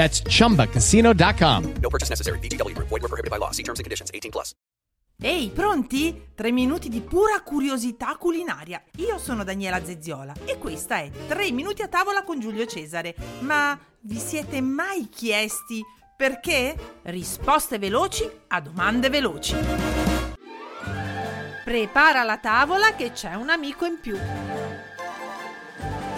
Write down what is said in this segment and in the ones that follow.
That's chumbacasino.com. No purchase necessary. VGW Group. Void were prohibited by law. See terms and conditions. 18 plus. Ehi, pronti? Tre minuti di pura curiosità culinaria. Io sono Daniela Zezziola e questa è Tre minuti a tavola con Giulio Cesare. Ma vi siete mai chiesti perché? Risposte veloci a domande veloci. Prepara la tavola che c'è un amico in più.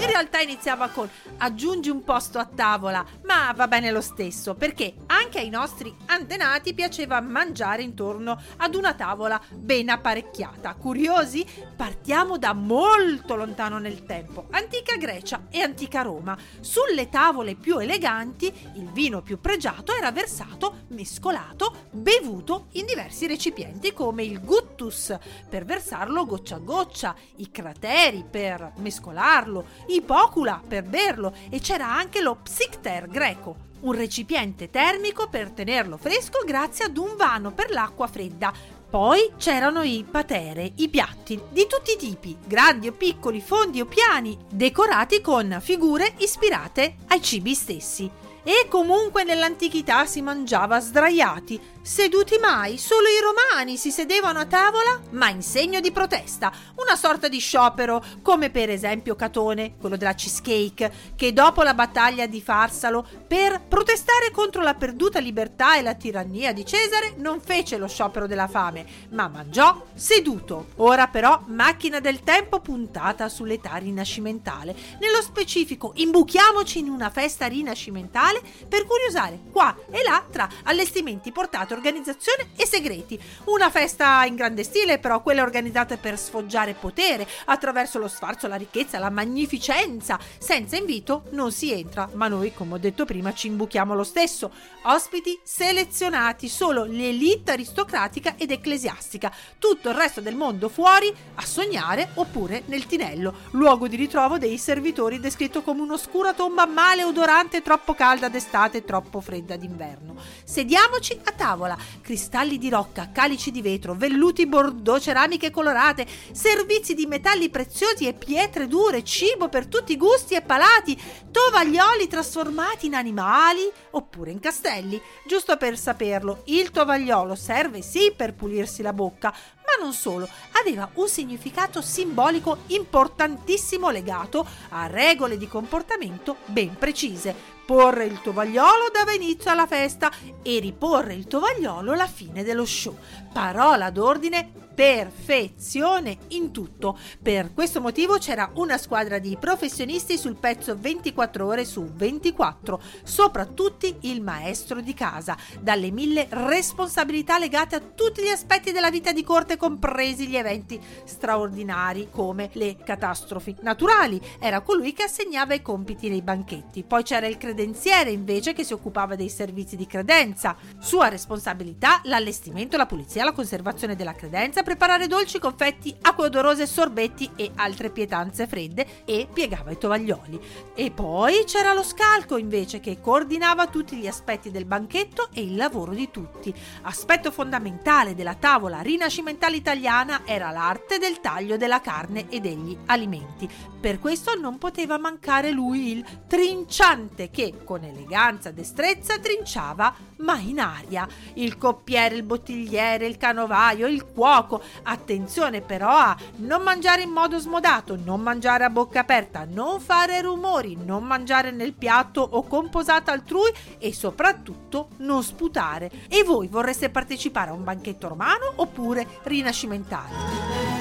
In realtà iniziava con aggiungi un posto a tavola, ma va bene lo stesso, perché anche ai nostri antenati piaceva mangiare intorno ad una tavola ben apparecchiata. Curiosi? Partiamo da molto lontano nel tempo, antica Grecia e antica Roma. Sulle tavole più eleganti il vino più pregiato era versato, mescolato, bevuto in diversi recipienti come il guttus per versarlo goccia a goccia, i crateri per mescolarlo, i pocula per berlo e c'era anche lo psicter greco, un recipiente termico per tenerlo fresco grazie ad un vano per l'acqua fredda. Poi c'erano i patere, i piatti di tutti i tipi, grandi o piccoli, fondi o piani, decorati con figure ispirate ai cibi stessi. E comunque nell'antichità si mangiava sdraiati, seduti mai, solo i romani si sedevano a tavola, ma in segno di protesta, una sorta di sciopero, come per esempio Catone, quello della cheesecake, che dopo la battaglia di Farsalo, per protestare contro la perduta libertà e la tirannia di Cesare, non fece lo sciopero della fame, ma mangiò seduto. Ora però macchina del tempo puntata sull'età rinascimentale. Nello specifico, imbuchiamoci in una festa rinascimentale per curiosare qua e là tra allestimenti portati, organizzazione e segreti. Una festa in grande stile, però quelle organizzate per sfoggiare potere attraverso lo sfarzo, la ricchezza, la magnificenza. Senza invito non si entra, ma noi, come ho detto prima, ci imbuchiamo lo stesso. Ospiti selezionati, solo l'elite aristocratica ed ecclesiastica. Tutto il resto del mondo fuori a sognare oppure nel tinello, luogo di ritrovo dei servitori descritto come un'oscura tomba male odorante troppo calda d'estate e troppo fredda d'inverno. Sediamoci a tavola, cristalli di rocca, calici di vetro, velluti bordeaux, ceramiche colorate, servizi di metalli preziosi e pietre dure, cibo per tutti i gusti e palati, tovaglioli trasformati in animali oppure in castelli. Giusto per saperlo, il tovagliolo serve sì per pulirsi la bocca, ma non solo, aveva un significato simbolico importantissimo legato a regole di comportamento ben precise. Porre il tovagliolo dava inizio alla festa e riporre il tovagliolo alla fine dello show. Parola d'ordine perfezione in tutto. Per questo motivo c'era una squadra di professionisti sul pezzo 24 ore su 24, soprattutto il maestro di casa, dalle mille responsabilità legate a tutti gli aspetti della vita di corte, compresi gli eventi straordinari come le catastrofi naturali. Era colui che assegnava i compiti nei banchetti. Poi c'era il credenziere invece che si occupava dei servizi di credenza. Sua responsabilità l'allestimento, la pulizia, la conservazione della credenza preparare dolci, confetti, acque odorose, sorbetti e altre pietanze fredde e piegava i tovaglioli. E poi c'era lo scalco invece che coordinava tutti gli aspetti del banchetto e il lavoro di tutti. Aspetto fondamentale della tavola rinascimentale italiana era l'arte del taglio della carne e degli alimenti. Per questo non poteva mancare lui il trinciante che che con eleganza e destrezza trinciava, ma in aria. Il coppiere, il bottigliere, il canovaio, il cuoco. Attenzione però a non mangiare in modo smodato, non mangiare a bocca aperta, non fare rumori, non mangiare nel piatto o con posata altrui e soprattutto non sputare. E voi vorreste partecipare a un banchetto romano oppure rinascimentale?